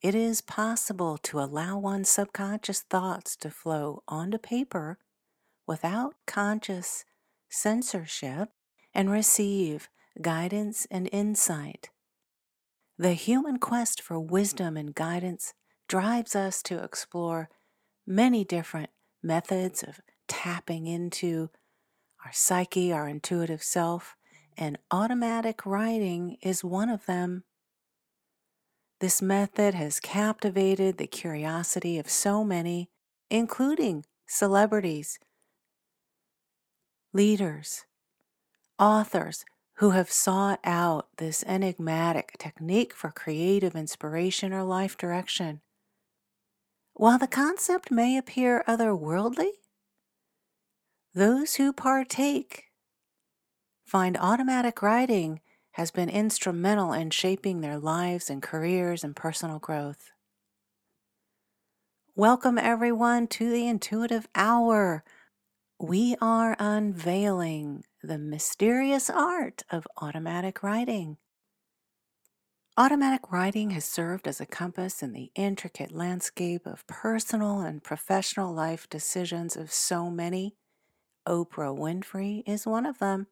It is possible to allow one's subconscious thoughts to flow onto paper without conscious censorship and receive guidance and insight. The human quest for wisdom and guidance drives us to explore many different methods of tapping into our psyche, our intuitive self, and automatic writing is one of them. This method has captivated the curiosity of so many, including celebrities, leaders, authors who have sought out this enigmatic technique for creative inspiration or life direction. While the concept may appear otherworldly, those who partake find automatic writing has been instrumental in shaping their lives and careers and personal growth. Welcome, everyone, to the Intuitive Hour. We are unveiling the mysterious art of automatic writing. Automatic writing has served as a compass in the intricate landscape of personal and professional life decisions of so many. Oprah Winfrey is one of them.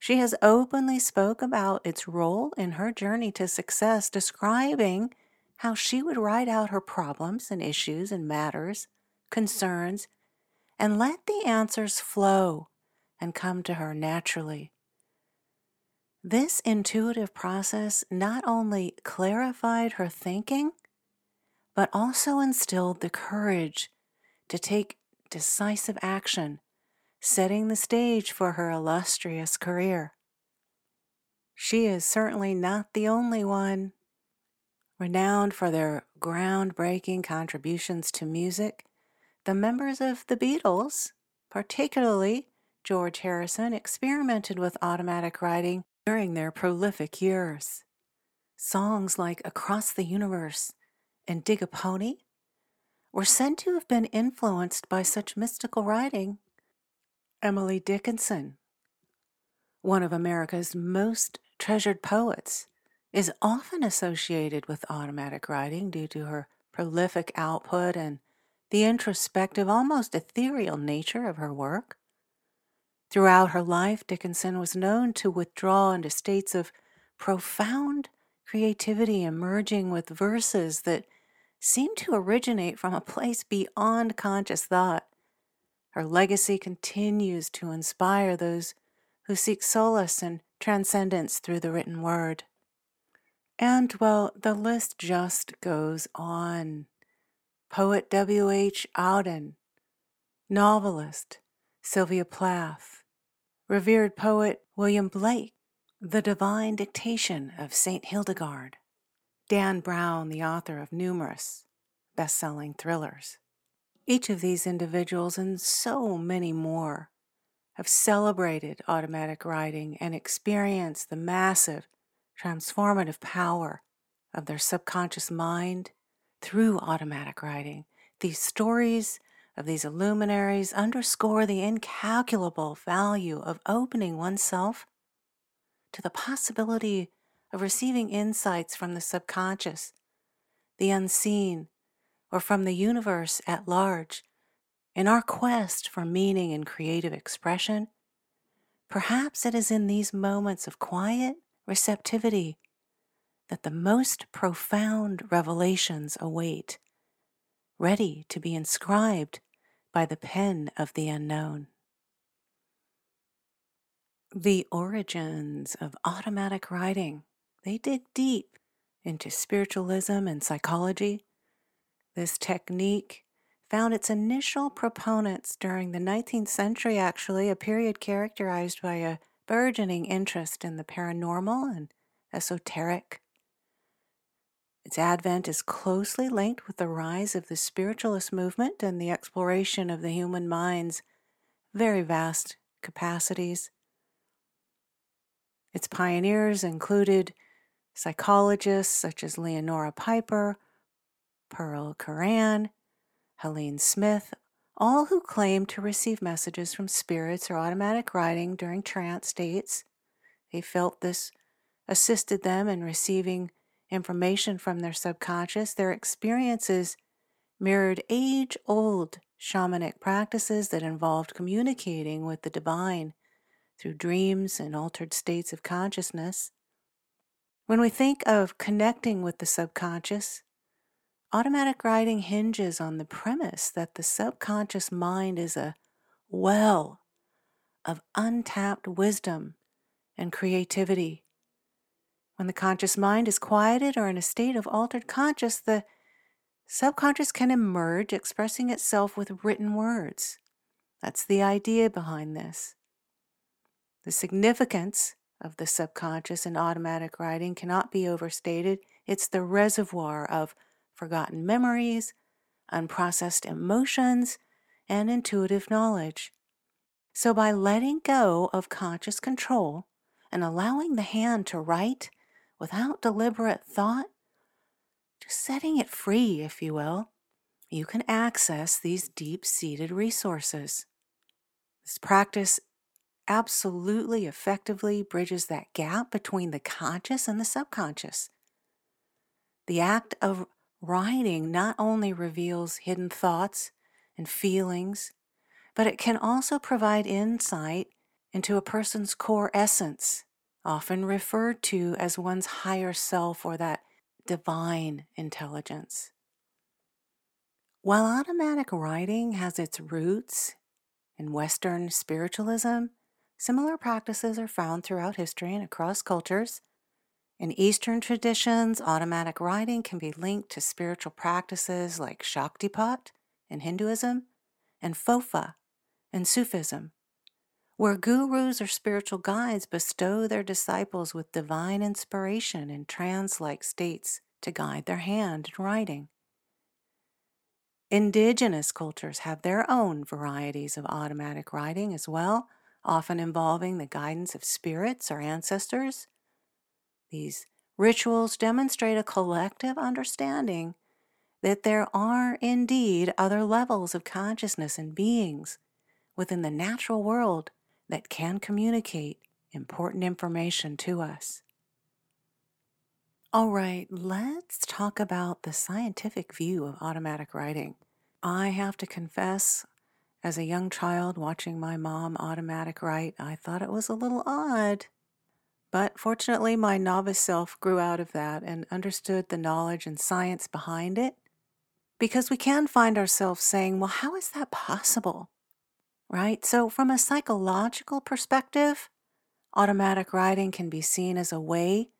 She has openly spoke about its role in her journey to success, describing how she would write out her problems and issues and matters, concerns, and let the answers flow and come to her naturally. This intuitive process not only clarified her thinking, but also instilled the courage to take decisive action setting the stage for her illustrious career. She is certainly not the only one. Renowned for their groundbreaking contributions to music, the members of the Beatles, particularly George Harrison, experimented with automatic writing during their prolific years. Songs like Across the Universe and Dig a Pony were said to have been influenced by such mystical writing Emily Dickinson, one of America's most treasured poets, is often associated with automatic writing due to her prolific output and the introspective, almost ethereal nature of her work. Throughout her life, Dickinson was known to withdraw into states of profound creativity, emerging with verses that seemed to originate from a place beyond conscious thought. Her legacy continues to inspire those who seek solace and transcendence through the written word. And, well, the list just goes on. Poet W.H. Auden, novelist Sylvia Plath, revered poet William Blake, The Divine Dictation of St. Hildegard, Dan Brown, the author of numerous best selling thrillers. Each of these individuals and so many more have celebrated automatic writing and experienced the massive transformative power of their subconscious mind through automatic writing. These stories of these illuminaries underscore the incalculable value of opening oneself to the possibility of receiving insights from the subconscious, the unseen, or from the universe at large, in our quest for meaning and creative expression, perhaps it is in these moments of quiet receptivity that the most profound revelations await, ready to be inscribed by the pen of the unknown. The origins of automatic writing, they dig deep into spiritualism and psychology, this technique found its initial proponents during the 19th century, actually, a period characterized by a burgeoning interest in the paranormal and esoteric. Its advent is closely linked with the rise of the spiritualist movement and the exploration of the human mind's very vast capacities. Its pioneers included psychologists such as Leonora Piper, Pearl Curran, Helene Smith, all who claimed to receive messages from spirits or automatic writing during trance states. They felt this assisted them in receiving information from their subconscious. Their experiences mirrored age old shamanic practices that involved communicating with the divine through dreams and altered states of consciousness. When we think of connecting with the subconscious, automatic writing hinges on the premise that the subconscious mind is a well of untapped wisdom and creativity. When the conscious mind is quieted or in a state of altered conscious, the subconscious can emerge expressing itself with written words. That's the idea behind this. The significance of the subconscious in automatic writing cannot be overstated. It's the reservoir of forgotten memories, unprocessed emotions, and intuitive knowledge. So, by letting go of conscious control and allowing the hand to write without deliberate thought, just setting it free, if you will, you can access these deep seated resources. This practice absolutely effectively bridges that gap between the conscious and the subconscious. The act of writing not only reveals hidden thoughts and feelings, but it can also provide insight into a person's core essence, often referred to as one's higher self or that divine intelligence. While automatic writing has its roots in Western spiritualism, Similar practices are found throughout history and across cultures. In Eastern traditions, automatic writing can be linked to spiritual practices like Shaktipat in Hinduism and Fofa in Sufism, where gurus or spiritual guides bestow their disciples with divine inspiration in trance like states to guide their hand in writing. Indigenous cultures have their own varieties of automatic writing as well often involving the guidance of spirits or ancestors. These rituals demonstrate a collective understanding that there are indeed other levels of consciousness and beings within the natural world that can communicate important information to us. All right, let's talk about the scientific view of automatic writing. I have to confess, as a young child, watching my mom automatic write, I thought it was a little odd. But fortunately, my novice self grew out of that and understood the knowledge and science behind it. Because we can find ourselves saying, well, how is that possible? Right? So, from a psychological perspective, automatic writing can be seen as a way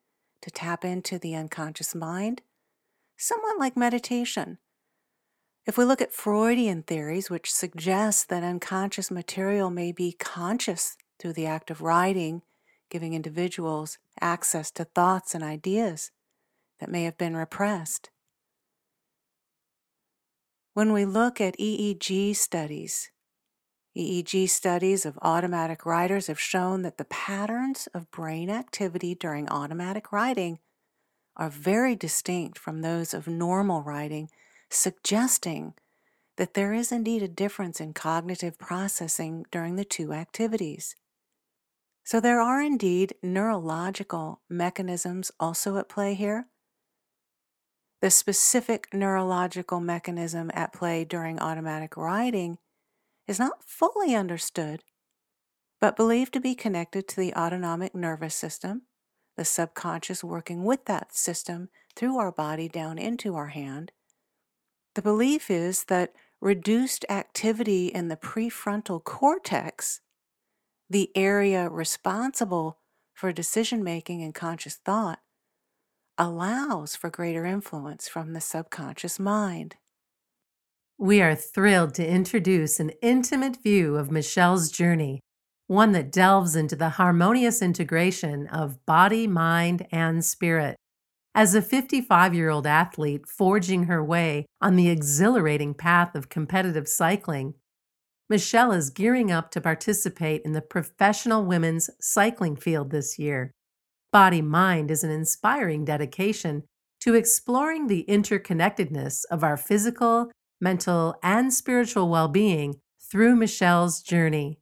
to tap into the unconscious mind, somewhat like meditation if we look at Freudian theories, which suggest that unconscious material may be conscious through the act of writing, giving individuals access to thoughts and ideas that may have been repressed. When we look at EEG studies, EEG studies of automatic writers have shown that the patterns of brain activity during automatic writing are very distinct from those of normal writing suggesting that there is indeed a difference in cognitive processing during the two activities. So, there are indeed neurological mechanisms also at play here. The specific neurological mechanism at play during automatic writing is not fully understood, but believed to be connected to the autonomic nervous system, the subconscious working with that system through our body down into our hand, the belief is that reduced activity in the prefrontal cortex, the area responsible for decision making and conscious thought, allows for greater influence from the subconscious mind. We are thrilled to introduce an intimate view of Michelle's journey, one that delves into the harmonious integration of body, mind, and spirit. As a 55 year old athlete forging her way on the exhilarating path of competitive cycling, Michelle is gearing up to participate in the professional women's cycling field this year. Body Mind is an inspiring dedication to exploring the interconnectedness of our physical, mental, and spiritual well being through Michelle's journey.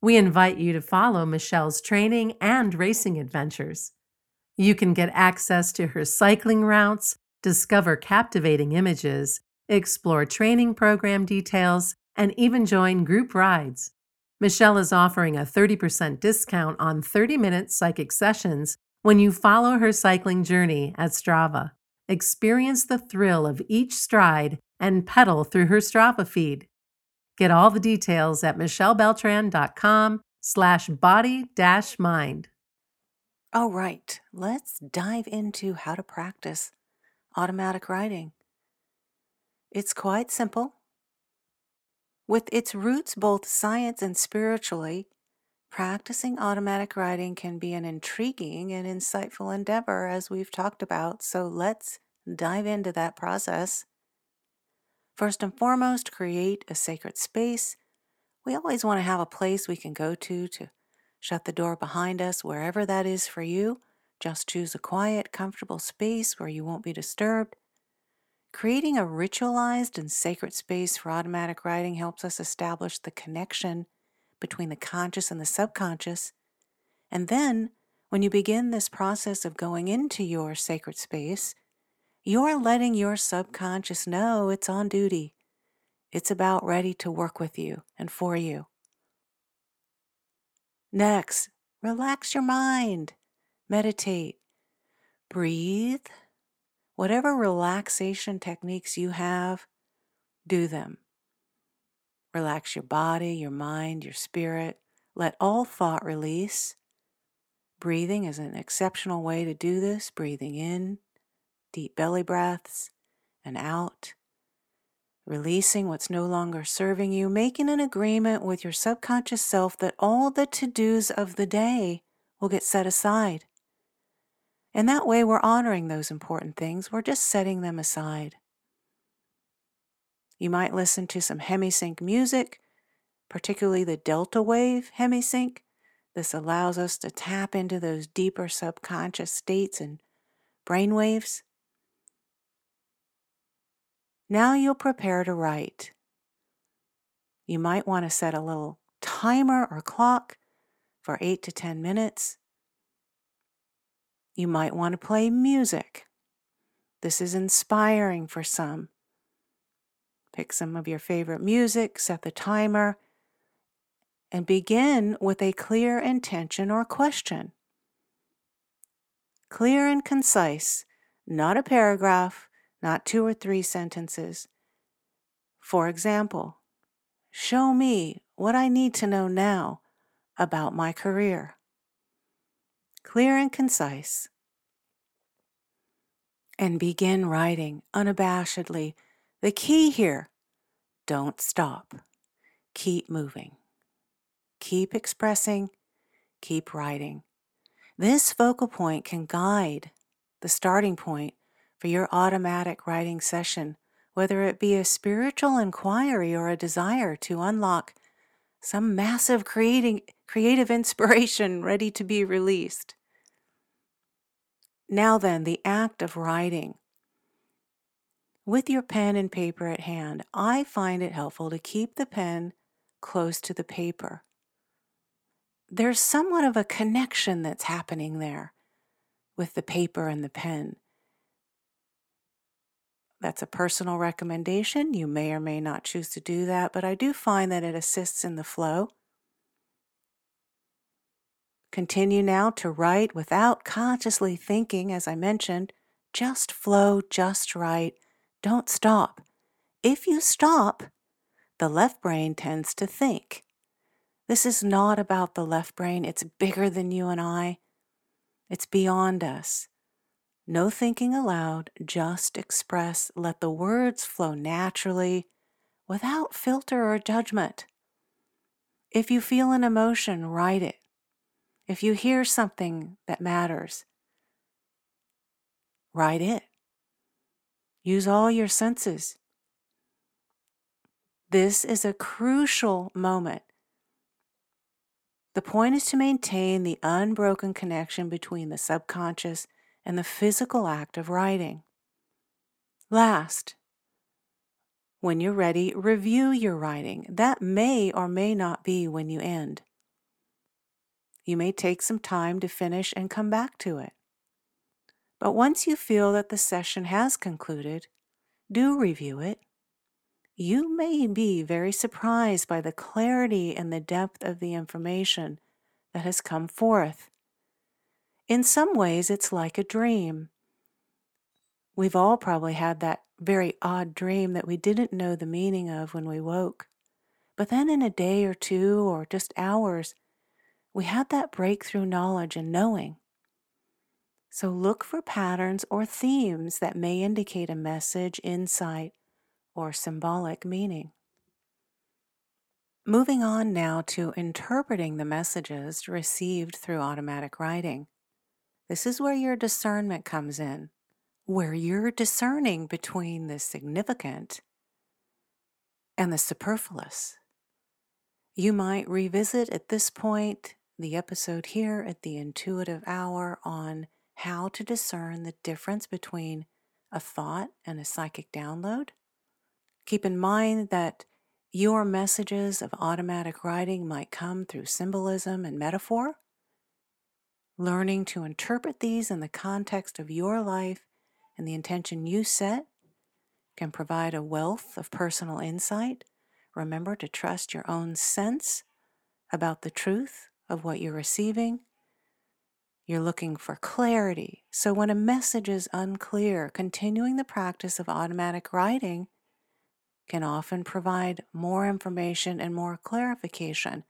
We invite you to follow Michelle's training and racing adventures. You can get access to her cycling routes, discover captivating images, explore training program details, and even join group rides. Michelle is offering a 30% discount on 30 minute psychic sessions when you follow her cycling journey at Strava. Experience the thrill of each stride and pedal through her Strava feed. Get all the details at michellebeltran.com slash body dash mind. All right, let's dive into how to practice automatic writing. It's quite simple. With its roots both science and spiritually, practicing automatic writing can be an intriguing and insightful endeavor, as we've talked about. So let's dive into that process. First and foremost, create a sacred space. We always want to have a place we can go to to Shut the door behind us wherever that is for you. Just choose a quiet, comfortable space where you won't be disturbed. Creating a ritualized and sacred space for automatic writing helps us establish the connection between the conscious and the subconscious. And then, when you begin this process of going into your sacred space, you're letting your subconscious know it's on duty. It's about ready to work with you and for you. Next, relax your mind, meditate, breathe. Whatever relaxation techniques you have, do them. Relax your body, your mind, your spirit. Let all thought release. Breathing is an exceptional way to do this. Breathing in, deep belly breaths, and out releasing what's no longer serving you, making an agreement with your subconscious self that all the to dos of the day will get set aside. And that way, we're honoring those important things, we're just setting them aside. You might listen to some hemisync music, particularly the delta wave hemisync. This allows us to tap into those deeper subconscious states and brain waves. Now you'll prepare to write. You might want to set a little timer or clock for 8 to 10 minutes. You might want to play music. This is inspiring for some. Pick some of your favorite music, set the timer, and begin with a clear intention or question. Clear and concise, not a paragraph, not two or three sentences. For example, show me what I need to know now about my career. Clear and concise. And begin writing unabashedly. The key here don't stop. Keep moving. Keep expressing. Keep writing. This focal point can guide the starting point for your automatic writing session, whether it be a spiritual inquiry or a desire to unlock some massive creating, creative inspiration ready to be released. Now, then, the act of writing. With your pen and paper at hand, I find it helpful to keep the pen close to the paper. There's somewhat of a connection that's happening there with the paper and the pen. That's a personal recommendation. You may or may not choose to do that, but I do find that it assists in the flow. Continue now to write without consciously thinking, as I mentioned. Just flow, just write. Don't stop. If you stop, the left brain tends to think. This is not about the left brain, it's bigger than you and I, it's beyond us. No thinking aloud, just express. Let the words flow naturally without filter or judgment. If you feel an emotion, write it. If you hear something that matters, write it. Use all your senses. This is a crucial moment. The point is to maintain the unbroken connection between the subconscious and the physical act of writing. Last, when you're ready, review your writing. That may or may not be when you end. You may take some time to finish and come back to it. But once you feel that the session has concluded, do review it. You may be very surprised by the clarity and the depth of the information that has come forth. In some ways, it's like a dream. We've all probably had that very odd dream that we didn't know the meaning of when we woke. But then in a day or two or just hours, we had that breakthrough knowledge and knowing. So look for patterns or themes that may indicate a message, insight, or symbolic meaning. Moving on now to interpreting the messages received through automatic writing. This is where your discernment comes in where you're discerning between the significant and the superfluous. You might revisit at this point the episode here at the intuitive hour on how to discern the difference between a thought and a psychic download. Keep in mind that your messages of automatic writing might come through symbolism and metaphor. Learning to interpret these in the context of your life and the intention you set can provide a wealth of personal insight. Remember to trust your own sense about the truth of what you're receiving. You're looking for clarity. So, when a message is unclear, continuing the practice of automatic writing can often provide more information and more clarification.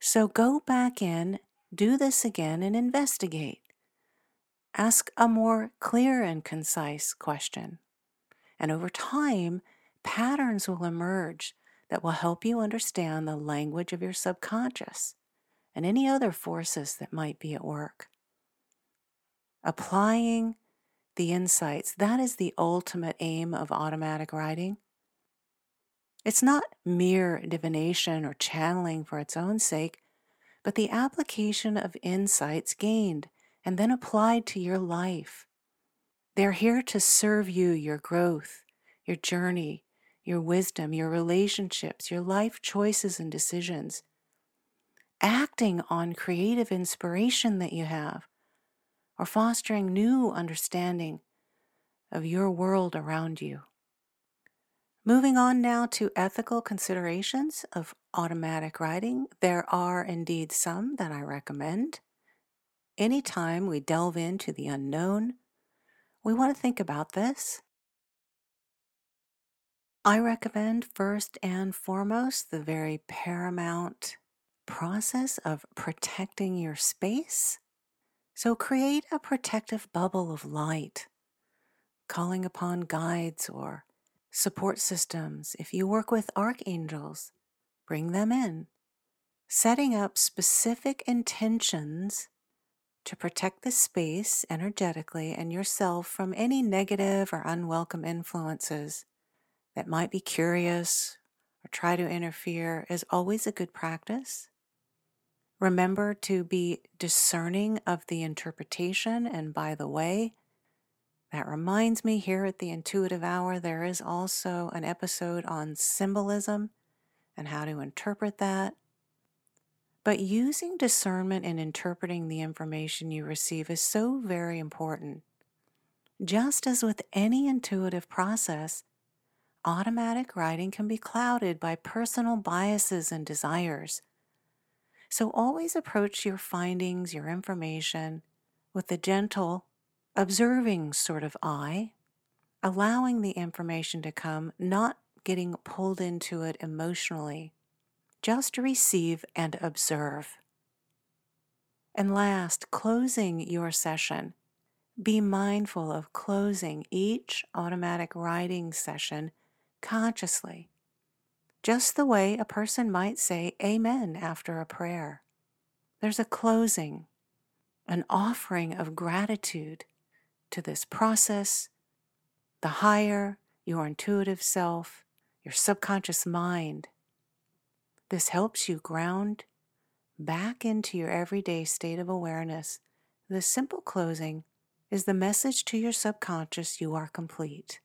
So, go back in, do this again, and investigate. Ask a more clear and concise question. And over time, patterns will emerge that will help you understand the language of your subconscious and any other forces that might be at work. Applying the insights, that is the ultimate aim of automatic writing. It's not mere divination or channeling for its own sake, but the application of insights gained and then applied to your life. They're here to serve you, your growth, your journey, your wisdom, your relationships, your life choices and decisions. Acting on creative inspiration that you have, or fostering new understanding of your world around you. Moving on now to ethical considerations of automatic writing, there are indeed some that I recommend. Anytime we delve into the unknown, we want to think about this. I recommend first and foremost the very paramount process of protecting your space. So create a protective bubble of light, calling upon guides or support systems. If you work with archangels, bring them in. Setting up specific intentions to protect the space energetically and yourself from any negative or unwelcome influences that might be curious or try to interfere is always a good practice. Remember to be discerning of the interpretation. And by the way, that reminds me here at the Intuitive Hour, there is also an episode on symbolism and how to interpret that. But using discernment in interpreting the information you receive is so very important. Just as with any intuitive process, automatic writing can be clouded by personal biases and desires. So always approach your findings, your information, with a gentle, observing sort of eye, allowing the information to come, not getting pulled into it emotionally just receive and observe. And last, closing your session. Be mindful of closing each automatic writing session consciously, just the way a person might say Amen after a prayer. There's a closing, an offering of gratitude to this process, the higher your intuitive self, your subconscious mind. This helps you ground back into your everyday state of awareness. The simple closing is the message to your subconscious you are complete.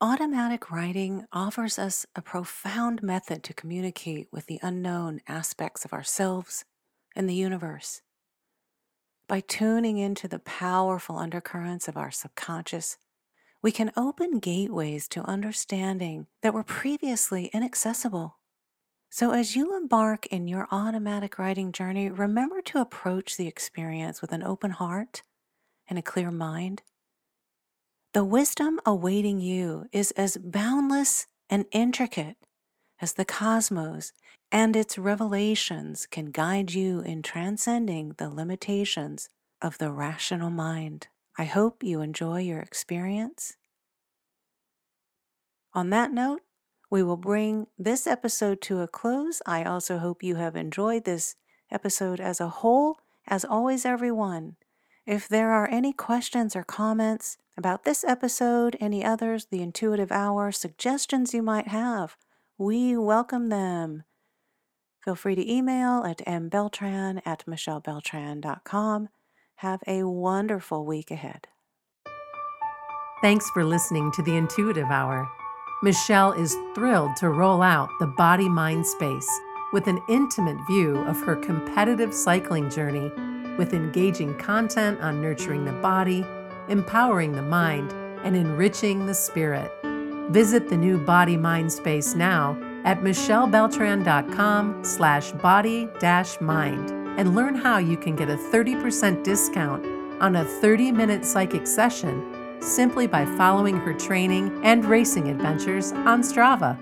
Automatic writing offers us a profound method to communicate with the unknown aspects of ourselves and the universe. By tuning into the powerful undercurrents of our subconscious, we can open gateways to understanding that were previously inaccessible. So, as you embark in your automatic writing journey, remember to approach the experience with an open heart and a clear mind. The wisdom awaiting you is as boundless and intricate as the cosmos, and its revelations can guide you in transcending the limitations of the rational mind. I hope you enjoy your experience. On that note, we will bring this episode to a close. I also hope you have enjoyed this episode as a whole. As always, everyone, if there are any questions or comments about this episode, any others, the intuitive hour, suggestions you might have, we welcome them. Feel free to email at mbeltran at michellebeltran.com. Have a wonderful week ahead. Thanks for listening to the Intuitive Hour. Michelle is thrilled to roll out the body mind space with an intimate view of her competitive cycling journey with engaging content on nurturing the body, empowering the mind, and enriching the spirit. Visit the new Body Mind Space now at michellebeltran.com slash body dash mind and learn how you can get a 30% discount on a 30-minute psychic session simply by following her training and racing adventures on Strava.